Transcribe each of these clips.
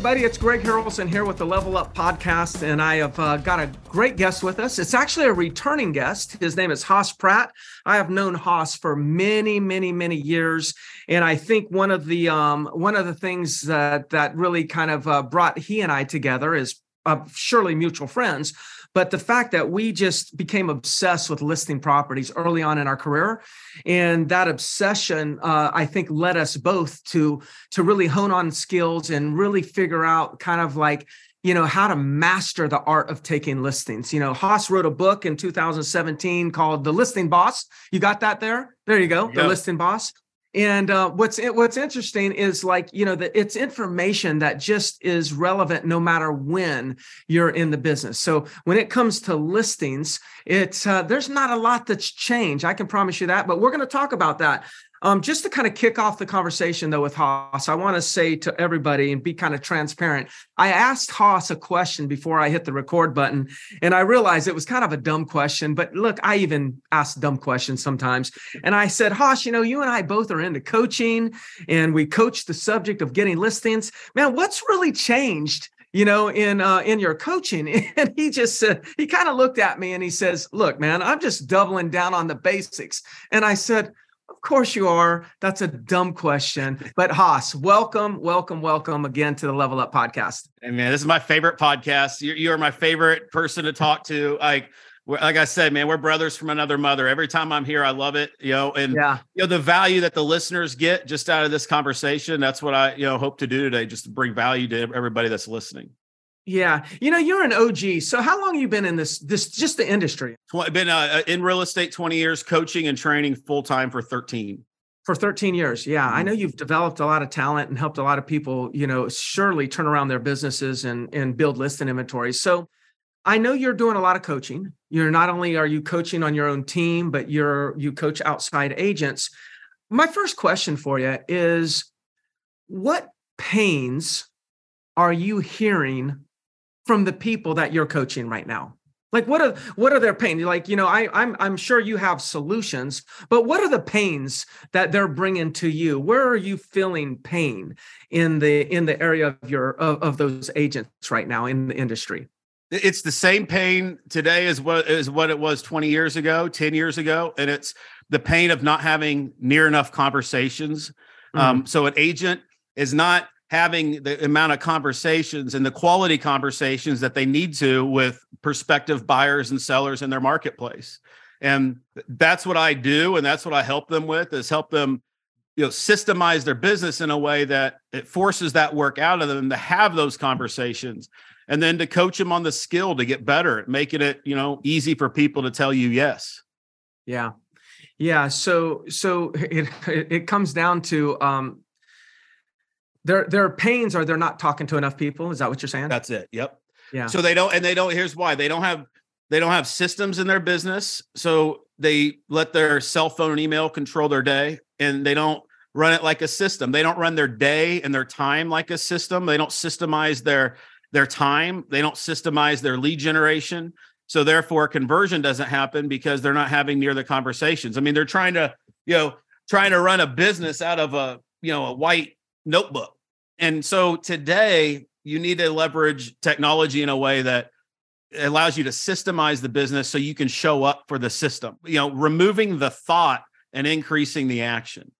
Everybody, it's Greg Harrelson here with the Level Up podcast, and I have uh, got a great guest with us. It's actually a returning guest. His name is Hoss Pratt. I have known Hoss for many, many, many years, and I think one of the um, one of the things that that really kind of uh, brought he and I together is uh, surely mutual friends, but the fact that we just became obsessed with listing properties early on in our career and that obsession uh, i think led us both to to really hone on skills and really figure out kind of like you know how to master the art of taking listings. You know Hoss wrote a book in 2017 called the listing boss. You got that there? There you go yep. the listing boss and uh, what's what's interesting is like you know that it's information that just is relevant no matter when you're in the business. So when it comes to listings, it's uh, there's not a lot that's changed. I can promise you that. But we're going to talk about that. Um, just to kind of kick off the conversation though with Hoss, I want to say to everybody and be kind of transparent. I asked Hoss a question before I hit the record button, and I realized it was kind of a dumb question. But look, I even ask dumb questions sometimes. And I said, Hoss, you know, you and I both are into coaching, and we coach the subject of getting listings. Man, what's really changed you know, in uh, in your coaching. And he just said, he kind of looked at me and he says, "Look, man, I'm just doubling down on the basics." And I said, of course you are. That's a dumb question. But Hoss, welcome, welcome, welcome again to the Level Up podcast. Hey man, this is my favorite podcast. You're, you're my favorite person to talk to. Like, like I said, man, we're brothers from another mother. Every time I'm here, I love it. You know, and yeah. you know the value that the listeners get just out of this conversation. That's what I you know hope to do today, just to bring value to everybody that's listening. Yeah, you know, you're an OG. So how long have you been in this this just the industry? I've been uh, in real estate 20 years, coaching and training full time for 13. For 13 years. Yeah, I know mm-hmm. you've developed a lot of talent and helped a lot of people, you know, surely turn around their businesses and and build listing inventories. So I know you're doing a lot of coaching. You're not only are you coaching on your own team, but you're you coach outside agents. My first question for you is what pains are you hearing from the people that you're coaching right now? Like what are what are their pains? Like, you know, I I'm I'm sure you have solutions, but what are the pains that they're bringing to you? Where are you feeling pain in the in the area of your of, of those agents right now in the industry? It's the same pain today as what is what it was 20 years ago, 10 years ago, and it's the pain of not having near enough conversations. Mm-hmm. Um, so an agent is not having the amount of conversations and the quality conversations that they need to with prospective buyers and sellers in their marketplace. And that's what i do and that's what i help them with is help them you know systemize their business in a way that it forces that work out of them to have those conversations and then to coach them on the skill to get better at making it you know easy for people to tell you yes. Yeah. Yeah so so it it comes down to um their their pains are they're not talking to enough people. Is that what you're saying? That's it. Yep. Yeah. So they don't, and they don't. Here's why: they don't have they don't have systems in their business, so they let their cell phone and email control their day, and they don't run it like a system. They don't run their day and their time like a system. They don't systemize their their time. They don't systemize their lead generation. So therefore, conversion doesn't happen because they're not having near the conversations. I mean, they're trying to, you know, trying to run a business out of a, you know, a white notebook. And so today, you need to leverage technology in a way that allows you to systemize the business so you can show up for the system. You know, removing the thought and increasing the action.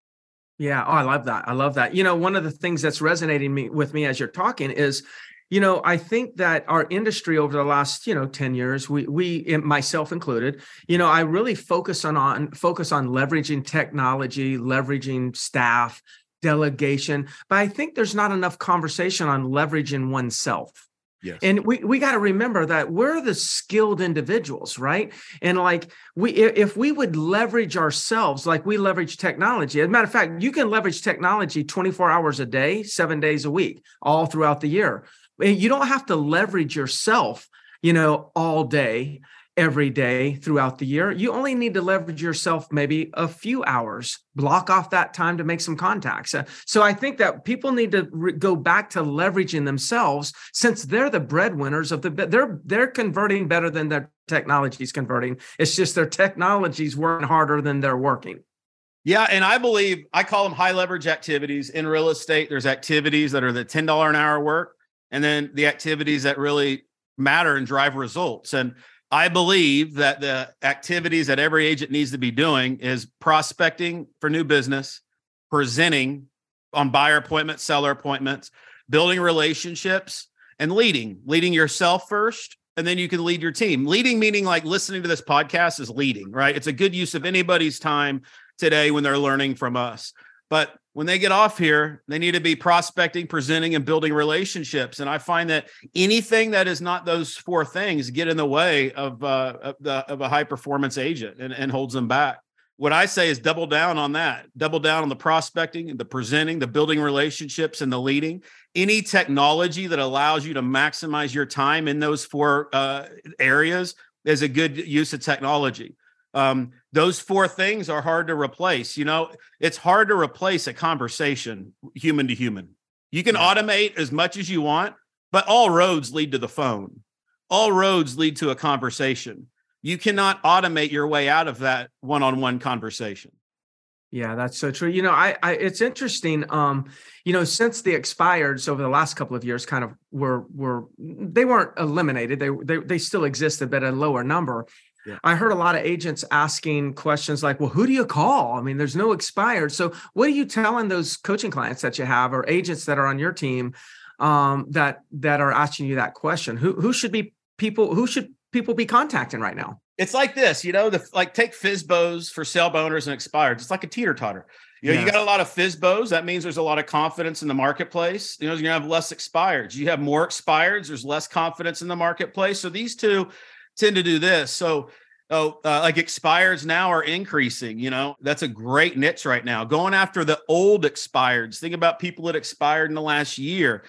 Yeah, oh, I love that. I love that. You know, one of the things that's resonating me with me as you're talking is, you know, I think that our industry over the last, you know, 10 years, we we eh, myself included, you know, I really focus on on focus on leveraging technology, leveraging staff, delegation, but I think there's not enough conversation on leveraging oneself. Yes. And we, we got to remember that we're the skilled individuals, right? And like we if we would leverage ourselves like we leverage technology. As a matter of fact, you can leverage technology 24 hours a day, seven days a week, all throughout the year. You don't have to leverage yourself, you know, all day every day throughout the year. You only need to leverage yourself maybe a few hours, block off that time to make some contacts. Uh, so I think that people need to re- go back to leveraging themselves since they're the breadwinners of the they're they're converting better than their technology's converting. It's just their technology's working harder than they're working. Yeah, and I believe I call them high leverage activities in real estate. There's activities that are the $10 an hour work and then the activities that really matter and drive results. And I believe that the activities that every agent needs to be doing is prospecting for new business, presenting on buyer appointments, seller appointments, building relationships, and leading. Leading yourself first, and then you can lead your team. Leading meaning like listening to this podcast is leading, right? It's a good use of anybody's time today when they're learning from us. But when they get off here, they need to be prospecting, presenting, and building relationships. And I find that anything that is not those four things get in the way of, uh, of, the, of a high performance agent and, and holds them back. What I say is double down on that, double down on the prospecting, the presenting, the building relationships, and the leading. Any technology that allows you to maximize your time in those four uh, areas is a good use of technology. Um, those four things are hard to replace. You know, it's hard to replace a conversation human to human. You can yeah. automate as much as you want, but all roads lead to the phone. All roads lead to a conversation. You cannot automate your way out of that one-on-one conversation. Yeah, that's so true. You know, I, I it's interesting. Um, you know, since the expireds over the last couple of years kind of were were they weren't eliminated. They they they still existed, but at a lower number. Yeah. I heard a lot of agents asking questions like, well, who do you call? I mean, there's no expired. So what are you telling those coaching clients that you have or agents that are on your team um, that that are asking you that question? Who who should be people who should people be contacting right now? It's like this, you know, the like take FSBOs for sale owners and expired. It's like a teeter totter. You know, yes. you got a lot of FSBOs. That means there's a lot of confidence in the marketplace. You know, you're gonna have less expireds. You have more expireds. There's less confidence in the marketplace. So these two tend to do this. So, oh, uh, like expires now are increasing. You know, that's a great niche right now. Going after the old expireds. Think about people that expired in the last year.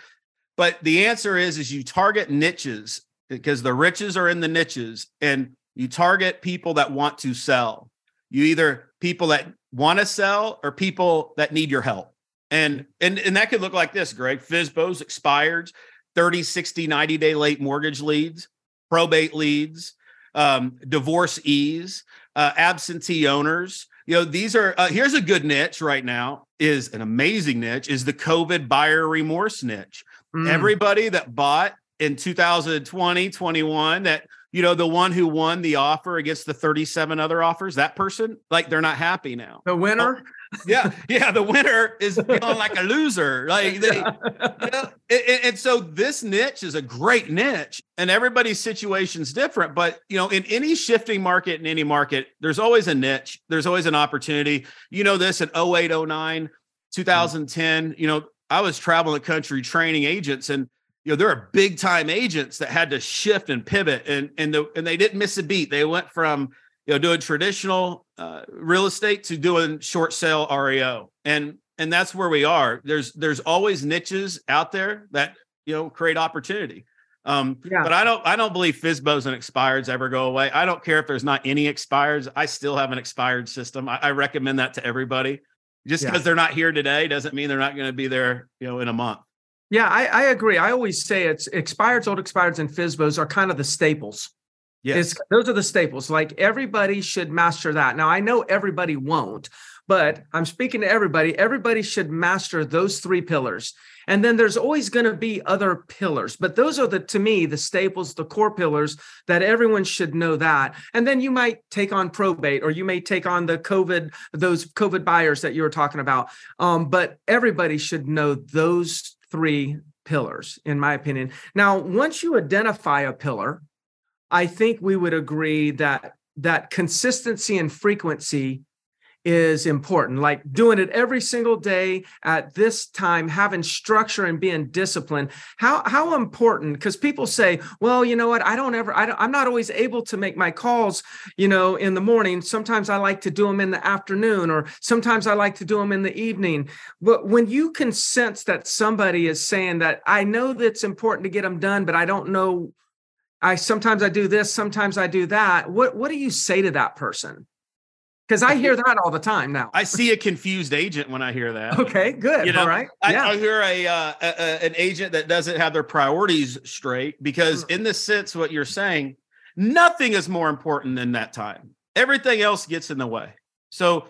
But the answer is, is you target niches because the riches are in the niches, and you target people that want to sell. You either people that want to sell or people that need your help. And and and that could look like this, Greg. FSBOs expired, 30, 60, 90 day late mortgage leads probate leads, um, divorcees, uh, absentee owners. You know, these are uh, here's a good niche right now. Is an amazing niche is the COVID buyer remorse niche. Mm. Everybody that bought in 2020, 21, that you know, the one who won the offer against the 37 other offers, that person, like they're not happy now. The winner. Oh, yeah, yeah. The winner is feeling like a loser. Like they, you know, and, and, so this niche is a great niche, and everybody's situation's different. But you know, in any shifting market, in any market, there's always a niche. There's always an opportunity. You know this in 08, 09, mm. 2010. You know, I was traveling the country training agents, and you know there are big time agents that had to shift and pivot, and and the, and they didn't miss a beat. They went from you know doing traditional uh, real estate to doing short sale REO, and and that's where we are. There's there's always niches out there that you know create opportunity. Um, yeah. but I don't I don't believe FSBOs and expireds ever go away. I don't care if there's not any expireds. I still have an expired system. I, I recommend that to everybody. Just because yeah. they're not here today doesn't mean they're not going to be there, you know, in a month. Yeah, I, I agree. I always say it's expireds, old expireds, and FSBOs are kind of the staples Yes. It's, those are the staples. Like everybody should master that. Now, I know everybody won't, but I'm speaking to everybody. Everybody should master those three pillars. And then there's always going to be other pillars, but those are the, to me, the staples, the core pillars that everyone should know that. And then you might take on probate or you may take on the COVID, those COVID buyers that you were talking about. Um, but everybody should know those three pillars, in my opinion. Now, once you identify a pillar, I think we would agree that that consistency and frequency is important like doing it every single day at this time having structure and being disciplined how how important because people say well you know what i don't ever I don't, i'm not always able to make my calls you know in the morning sometimes i like to do them in the afternoon or sometimes i like to do them in the evening but when you can sense that somebody is saying that i know that's important to get them done but i don't know I sometimes I do this, sometimes I do that. What what do you say to that person? Because I hear that all the time now. I see a confused agent when I hear that. Okay, good. You know, all right. Yeah. I, I hear a, uh, a, a, an agent that doesn't have their priorities straight because, mm. in this sense, what you're saying, nothing is more important than that time. Everything else gets in the way. So,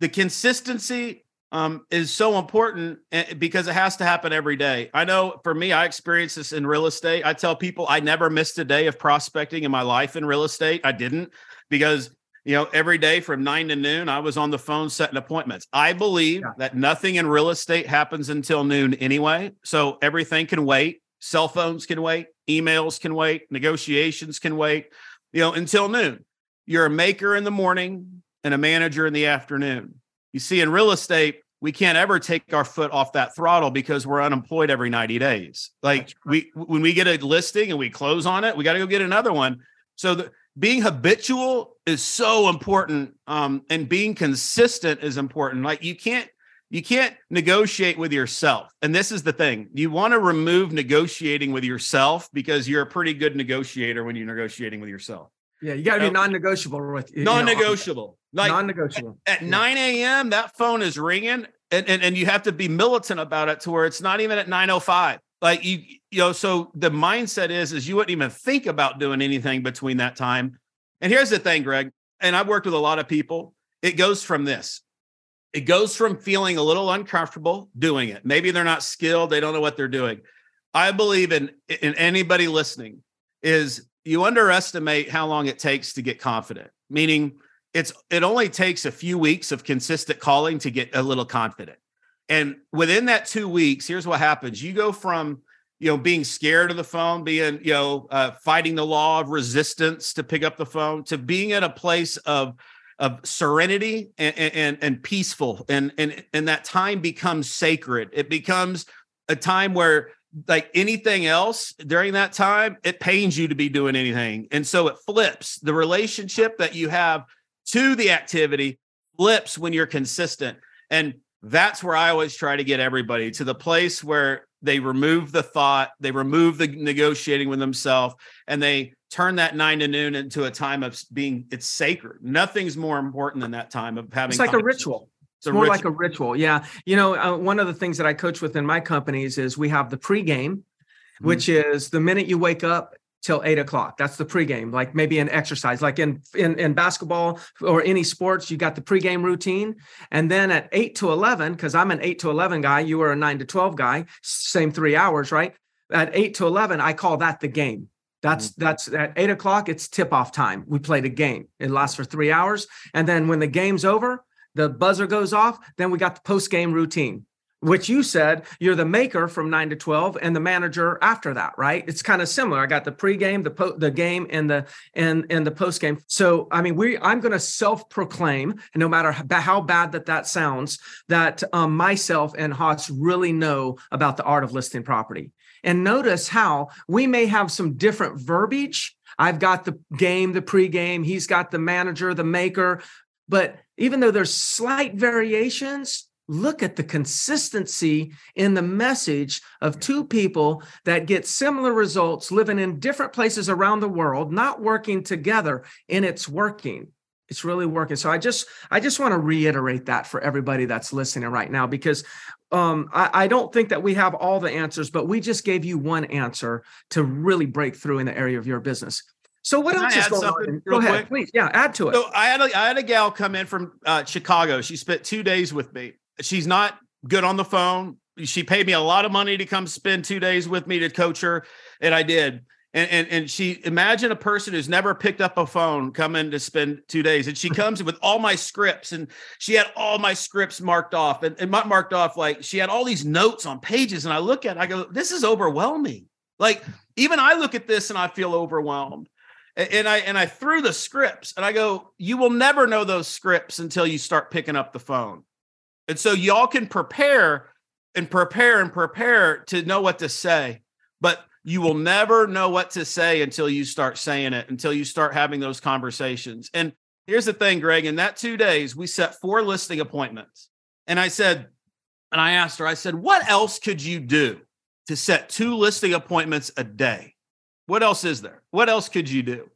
the consistency um, is so important eh, because it has to happen every day. I know for me, I experience this in real estate. I tell people I never missed a day of prospecting in my life in real estate. I didn't because you know every day from nine to noon i was on the phone setting appointments. I believe yeah. that nothing in real estate happens until noon anyway. So everything can wait. Cell phones can wait. Emails can wait. Negotiations can wait you know until noon. You're a maker in the morning and a manager in the afternoon. You see in real estate we can't ever take our foot off that throttle because we're unemployed every 90 days. Like we when we get a listing and we close on it we got to go get another one. So the, being habitual is so important um, and being consistent is important. Like you can't you can't negotiate with yourself. And this is the thing you want to remove negotiating with yourself because you're a pretty good negotiator when you're negotiating with yourself. Yeah you got to be non-negotiable with non-negotiable know, like non-negotiable. at, at yeah. 9 a.m that phone is ringing and, and and you have to be militant about it to where it's not even at 905 like you you know so the mindset is is you wouldn't even think about doing anything between that time. And here's the thing greg and i've worked with a lot of people. It goes from this. It goes from feeling a little uncomfortable doing it. Maybe they're not skilled they don't know what they're doing. I believe in in anybody listening is you underestimate how long it takes to get confident. Meaning it's it only takes a few weeks of consistent calling to get a little confident and within that two weeks, here's what happens: you go from you know being scared of the phone, being you know uh, fighting the law of resistance to pick up the phone, to being at a place of of serenity and, and and peaceful, and and and that time becomes sacred. It becomes a time where like anything else during that time, it pains you to be doing anything, and so it flips. The relationship that you have to the activity flips when you're consistent. And that's where I always try to get everybody to the place where they remove the thought, they remove the negotiating with themselves, and they turn that nine to noon into a time of being it's sacred. Nothing's more important than that time of having. It's like a ritual. It's, it's more ritual. like a ritual. Yeah. You know, uh, one of the things that I coach within my companies is we have the pregame, mm-hmm. which is the minute you wake up, till eight o'clock. That's the pregame, like maybe an exercise, like in, in in basketball or any sports, you got the pregame routine. And then at eight to eleven, because I'm an eight to eleven guy, you are a nine to twelve guy, same three hours, right? At eight to eleven, I call that the game. That's mm-hmm. that's at eight o'clock, it's tip off time. We played a game. It lasts for three hours. And then when the game's over, the buzzer goes off, then we got the post game routine which you said you're the maker from 9 to 12 and the manager after that right it's kind of similar i got the pregame the po- the game and the and and the postgame so i mean we i'm going to self proclaim no matter how bad that that sounds that um, myself and Hoss really know about the art of listing property and notice how we may have some different verbiage I've got the game, the pregame. He's got the manager, the maker. But even though there's slight variations, look at the consistency in the message of two people that get similar results living in different places around the world not working together and it's working it's really working so i just i just want to reiterate that for everybody that's listening right now because um, I, I don't think that we have all the answers but we just gave you one answer to really break through in the area of your business so what Can else is going on? Go ahead, quick? please. Yeah, add to it. So I had a, I had a gal come in from uh, Chicago. She spent two days with me, she's not good on the phone. She paid me a lot of money to come spend two days with me to coach her, and I did. And, and and she imagine a person who's never picked up a phone coming to spend two days and she comes with all my scripts and she had all my scripts marked off and, and marked off like she had all these notes on pages and i look at it, i go this is overwhelming like even i look at this and i feel overwhelmed and i and i threw the scripts and i go you will never know those scripts until you start picking up the phone and so y'all can prepare and prepare and prepare to know what to say, but you will never know what to say until you start saying it, until you start having those conversations. And here's the thing, Greg, in that two days, we set four listing appointments. And I said, and I asked her, I said, what else could you do to set two listing appointments a day? What else is there? What else could you do?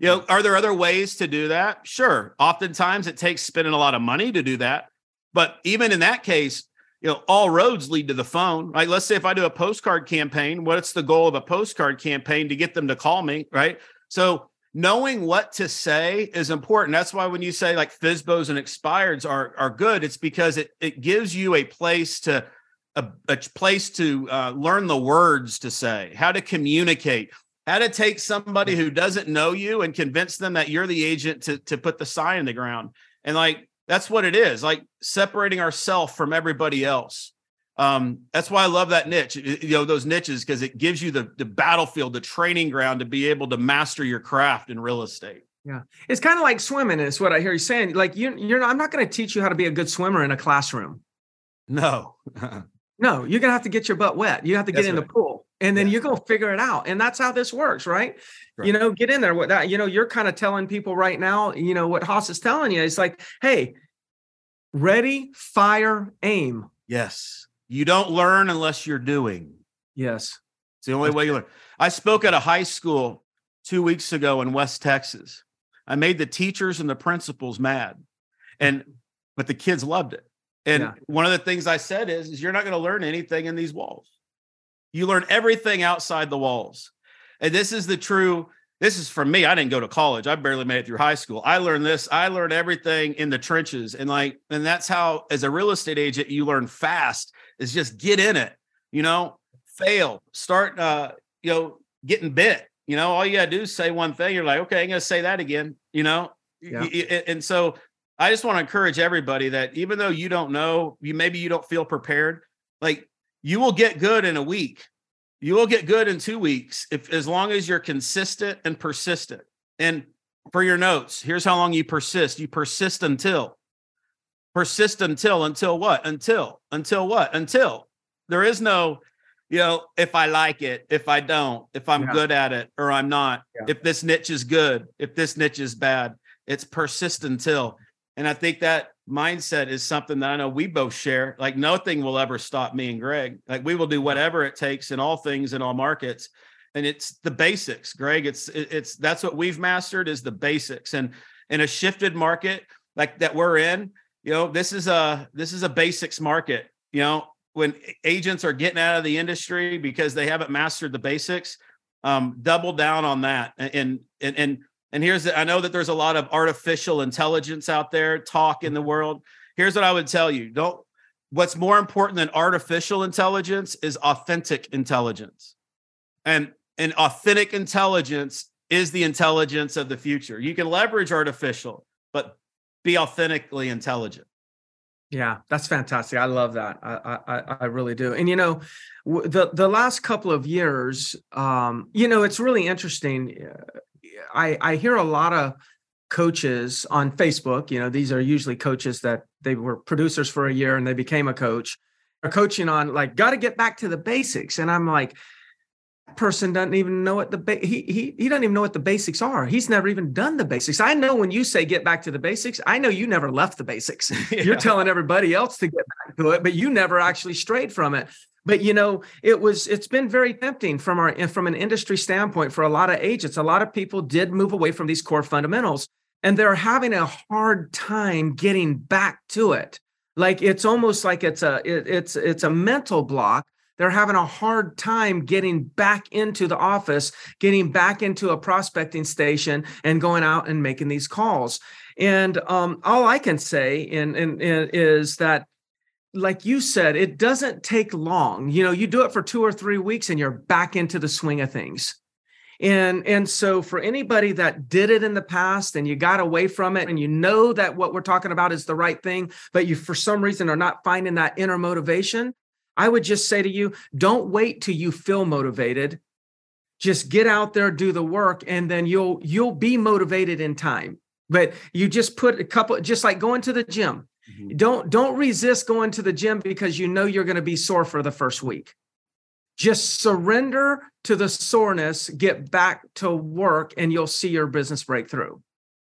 You know, are there other ways to do that? Sure. Oftentimes it takes spending a lot of money to do that. But even in that case, you know, all roads lead to the phone. Right. Let's say if I do a postcard campaign, what's the goal of a postcard campaign to get them to call me? Right. So knowing what to say is important. That's why when you say like FSBOs and expireds are are good, it's because it it gives you a place to a, a place to uh, learn the words to say, how to communicate, how to take somebody who doesn't know you and convince them that you're the agent to to put the sign in the ground. And like that's what it is, like separating ourselves from everybody else. Um, that's why I love that niche, you know, those niches, because it gives you the the battlefield, the training ground to be able to master your craft in real estate. Yeah, it's kind of like swimming. Is what I hear you saying. Like you, you're. Not, I'm not going to teach you how to be a good swimmer in a classroom. No, no, you're gonna have to get your butt wet. You have to get That's in right. the pool and then yeah. you're going to figure it out and that's how this works right? right, you know get in there with that you know you're kind of telling people right now you know what Hoss is telling you It's like hey ready fire aim. Yes. You don't learn unless you're doing. Yes. It's the only way you learn. I spoke at a high school two weeks ago in west texas. I made the teachers and the principals mad and but the kids loved it. And yeah. one of the things i said is, is you're not going to learn anything in these walls. You learn everything outside the walls. And this is the true, this is for me. I didn't go to college. I barely made it through high school. I learned this. I learned everything in the trenches. And like, and that's how, as a real estate agent, you learn fast is just get in it, you know, fail, start, uh, you know, getting bit. You know, all you gotta do is say one thing. You're like, okay, I'm gonna say that again, you know? Yeah. And so I just want to encourage everybody that even though you don't know, you maybe you don't feel prepared, like you will get good in a week. You will get good in two weeks if as long as you're consistent and persistent. And for your notes, here's how long you persist. You persist until. Persist until until what? Until until what? Until there is no, you know, if I like it, if I don't, if I'm yeah. good at it or I'm not, yeah. if this niche is good, if this niche is bad. It's persist until. And I think that mindset is something that I know we both share. Like nothing will ever stop me and Greg. Like we will do whatever it takes in all things in all markets. And it's the basics, Greg. It's it's that's what we've mastered is the basics. And in a shifted market like that we're in, you know, this is a this is a basics market. You know, when agents are getting out of the industry because they haven't mastered the basics, um, double down on that and and and and here's the, I know that there's a lot of artificial intelligence out there, talk in the world. Here's what I would tell you. Don't what's more important than artificial intelligence is authentic intelligence. And and authentic intelligence is the intelligence of the future. You can leverage artificial, but be authentically intelligent. Yeah, that's fantastic. I love that. I I, I really do. And you know, the the last couple of years, um, you know, it's really interesting. I, I hear a lot of coaches on Facebook. You know, these are usually coaches that they were producers for a year and they became a coach. Are coaching on like got to get back to the basics, and I'm like, person doesn't even know what the ba- he he he doesn't even know what the basics are. He's never even done the basics. I know when you say get back to the basics, I know you never left the basics. yeah. You're telling everybody else to get back to it, but you never actually strayed from it but you know it was it's been very tempting from our from an industry standpoint for a lot of agents a lot of people did move away from these core fundamentals and they're having a hard time getting back to it like it's almost like it's a it, it's it's a mental block they're having a hard time getting back into the office getting back into a prospecting station and going out and making these calls and um, all i can say in, in, in is that like you said, it doesn't take long. You know, you do it for two or three weeks and you're back into the swing of things. And and so for anybody that did it in the past and you got away from it and you know that what we're talking about is the right thing, but you for some reason are not finding that inner motivation, I would just say to you, don't wait till you feel motivated. Just get out there, do the work, and then you'll you'll be motivated in time. But you just put a couple, just like going to the gym Mm-hmm. Don't don't resist going to the gym because you know you're going to be sore for the first week. Just surrender to the soreness, get back to work and you'll see your business breakthrough.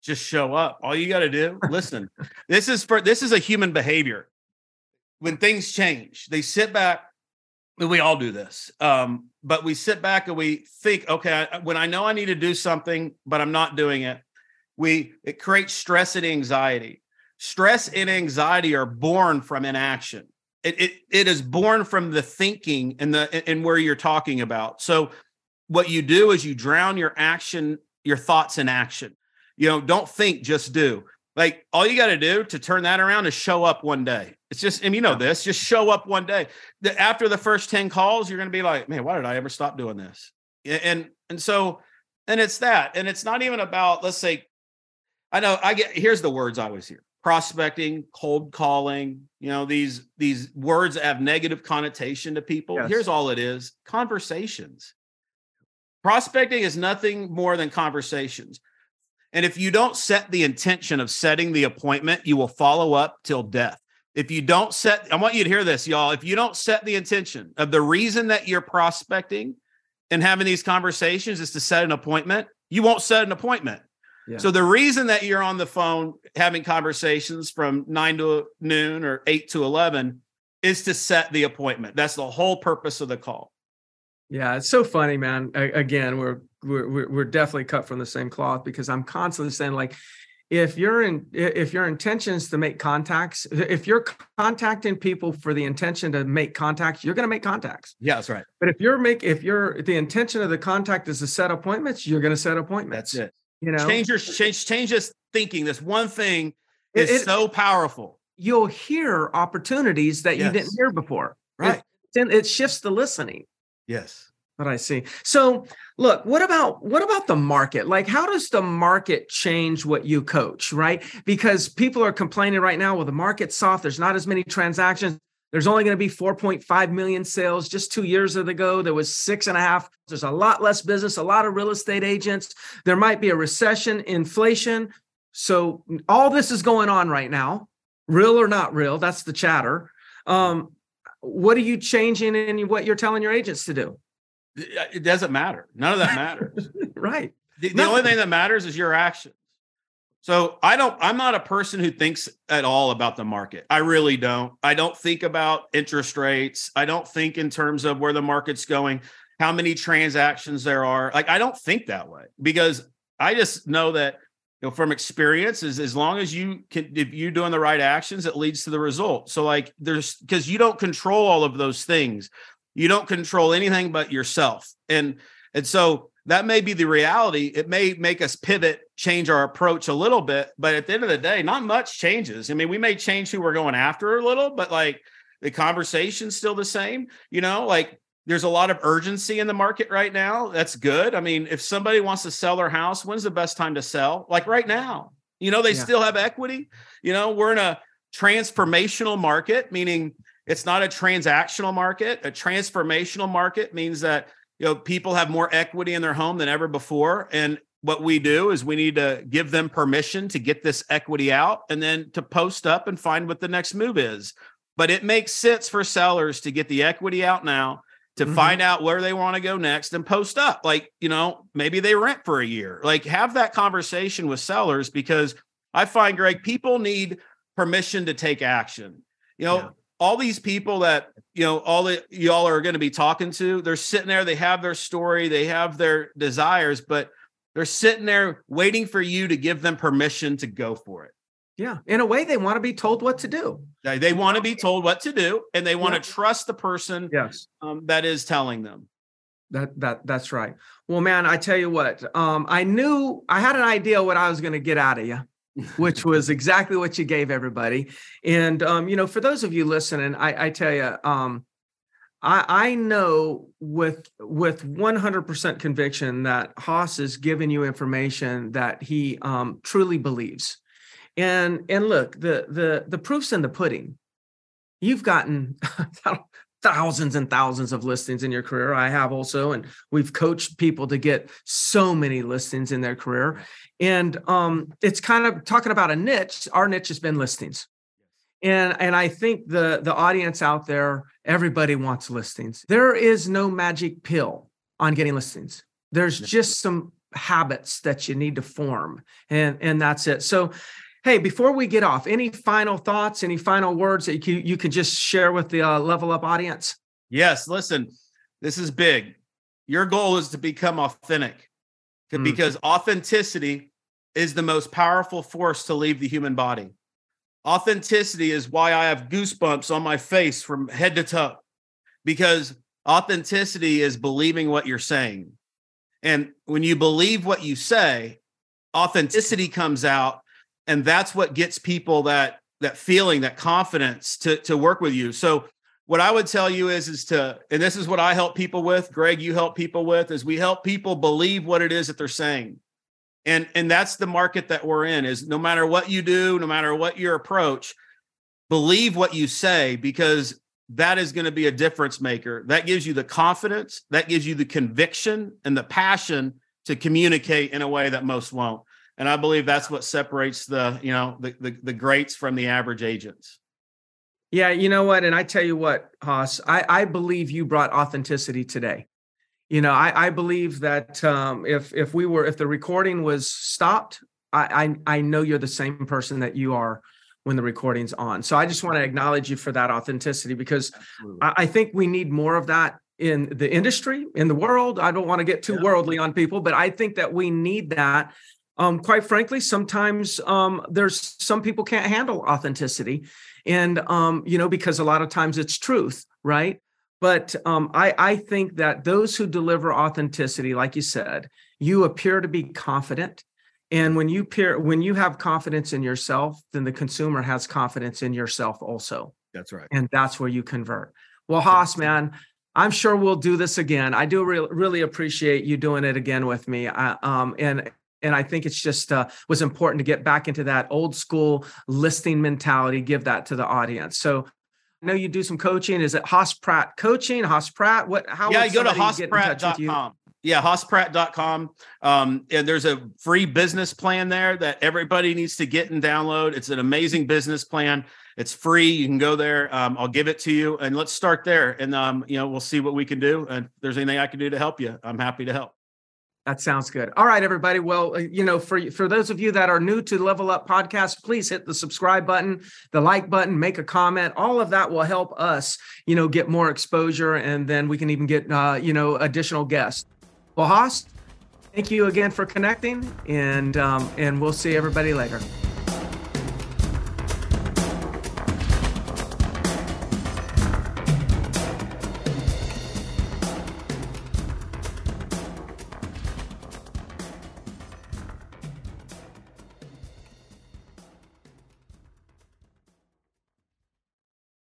Just show up. All you got to do, listen. this is for this is a human behavior. When things change, they sit back, we all do this. Um, but we sit back and we think, okay, when I know I need to do something, but I'm not doing it, we it creates stress and anxiety. Stress and anxiety are born from inaction. It, it, it is born from the thinking and the and where you're talking about. So what you do is you drown your action, your thoughts in action. You know, don't think, just do. Like all you got to do to turn that around is show up one day. It's just, and you know this, just show up one day. The, after the first 10 calls, you're going to be like, man, why did I ever stop doing this? And, and so, and it's that. And it's not even about, let's say, I know I get, here's the words I always hear prospecting, cold calling, you know, these, these words that have negative connotation to people. Yes. Here's all it is conversations. Prospecting is nothing more than conversations. And if you don't set the intention of setting the appointment, you will follow up till death. If you don't set, I want you to hear this, y'all. If you don't set the intention of the reason that you're prospecting and having these conversations is to set an appointment, you won't set an appointment. Yeah. So the reason that you're on the phone having conversations from nine to noon or eight to 11 is to set the appointment. That's the whole purpose of the call. Yeah, it's so funny, man. again, we're, we're we're definitely cut from the same cloth because I'm constantly saying like, if you're in if your intention is to make contacts, if you're contacting people for the intention to make contacts, you're going to make contacts. Yeah, that's right. But if you're make if you're the intention of the contact is to set appointments, you're going to set appointments. That's it. You know, change your change change this thinking. This one thing is it, so powerful. You'll hear opportunities that yes. you didn't hear before. Right. It, it shifts the listening. Yes. But I see. So look, what about what about the market? Like how does the market change what you coach, right? Because people are complaining right now, well, the market's soft, there's not as many transactions. There's only going to be 4.5 million sales. Just two years ago, there was six and a half. There's a lot less business, a lot of real estate agents. There might be a recession, inflation. So all this is going on right now, real or not real. That's the chatter. Um, what are you changing in what you're telling your agents to do? It doesn't matter. None of that matters. right. The, the only thing that matters is your actions. So I don't, I'm not a person who thinks at all about the market. I really don't. I don't think about interest rates. I don't think in terms of where the market's going, how many transactions there are. Like, I don't think that way because I just know that you know from experience is as long as you can if you're doing the right actions it leads to the result so like there's because you don't control all of those things you don't control anything but yourself and and so that may be the reality it may make us pivot change our approach a little bit but at the end of the day not much changes i mean we may change who we're going after a little but like the conversation's still the same you know like there's a lot of urgency in the market right now. That's good. I mean, if somebody wants to sell their house, when's the best time to sell? Like right now. You know, they yeah. still have equity. You know, we're in a transformational market, meaning it's not a transactional market. A transformational market means that, you know, people have more equity in their home than ever before. And what we do is we need to give them permission to get this equity out and then to post up and find what the next move is. But it makes sense for sellers to get the equity out now to mm-hmm. find out where they want to go next and post up. Like, you know, maybe they rent for a year. Like, have that conversation with sellers because I find, Greg, people need permission to take action. You know, yeah. All these people that, you know, all that y'all are going to be talking to, they're sitting there, they have their story, they have their desires, but they're sitting there waiting for you to give them permission to go for it. Yeah. In a way, they want to be told what to do. They want to be told what to do and they want yeah. to trust the person yes. Um, that is telling them. That that that's right. Well, man, I tell you what, um, I knew I had an idea what I was going to get out of you, which was exactly what you gave everybody. And um, you know, for those of you listening, I, I tell you, um, I, I know with with 100% conviction that Hoss is giving you information that he um, truly believes and and look, the the the proof's in the pudding. You've gotten thousands and thousands of listings in your career. I have also, and we've coached people to get so many listings in their career. And um, it's kind of talking about a niche. Our niche has been listings. And and I think the the audience out there, everybody wants listings. There is no magic pill on getting listings. There's just some habits that you need to form and and that's it so Hey, before we get off, any final thoughts, any final words that you, you could just share with the uh, Level Up audience? Yes, listen, this is big. Your goal is to become authentic mm. because authenticity is the most powerful force to leave the human body. Authenticity is why I have goosebumps on my face from head to toe because authenticity is believing what you're saying. And when you believe what you say, authenticity comes out and that's what gets people that that feeling, that confidence to to work with you. So what I would tell you is is to and this is what I help people with, Greg, you help people with is we help people believe what it is that they're saying. And and that's the market that we're in is no matter what you do, no matter what your approach, believe what you say because that is going to be a difference maker. That gives you the confidence, that gives you the conviction and the passion to communicate in a way that most won't. And I believe that's what separates the, you know, the, the, the greats from the average agents. Yeah, you know what? And I tell you what, Hoss, I, I believe you brought authenticity today. You know, I, I believe that um, if if we were if the recording was stopped, I, I I know you're the same person that you are when the recording's on. So I just want to acknowledge you for that authenticity because I, I, think we need more of that in the industry, in the world. I don't want to get too yeah. worldly on people, but I think that we need that um, quite frankly, sometimes um, there's some people can't handle authenticity, and um, you know because a lot of times it's truth, right? But um, I, I think that those who deliver authenticity, like you said, you appear to be confident, and when you appear when you have confidence in yourself, then the consumer has confidence in yourself also. That's right, and that's where you convert. Well, Hoss, man, I'm sure we'll do this again. I do re- really appreciate you doing it again with me. I, um, and and I think it's just uh, was important to get back into that old school listing mentality, give that to the audience. So I know you do some coaching. Is it Hoss Pratt coaching? Hoss Pratt? What? How? Yeah, you go to hosspratt.com. Yeah, hosspratt.com. Um, and there's a free business plan there that everybody needs to get and download. It's an amazing business plan. It's free. You can go there. Um, I'll give it to you, and let's start there. And um, you know, we'll see what we can do. And if there's anything I can do to help you, I'm happy to help. That sounds good. All right, everybody. Well, uh, you know, for for those of you that are new to Level Up Podcast, please hit the subscribe button, the like button, make a comment. All of that will help us, you know, get more exposure, and then we can even get, uh, you know, additional guests. Well, Hoss, thank you again for connecting, and um, and we'll see everybody later.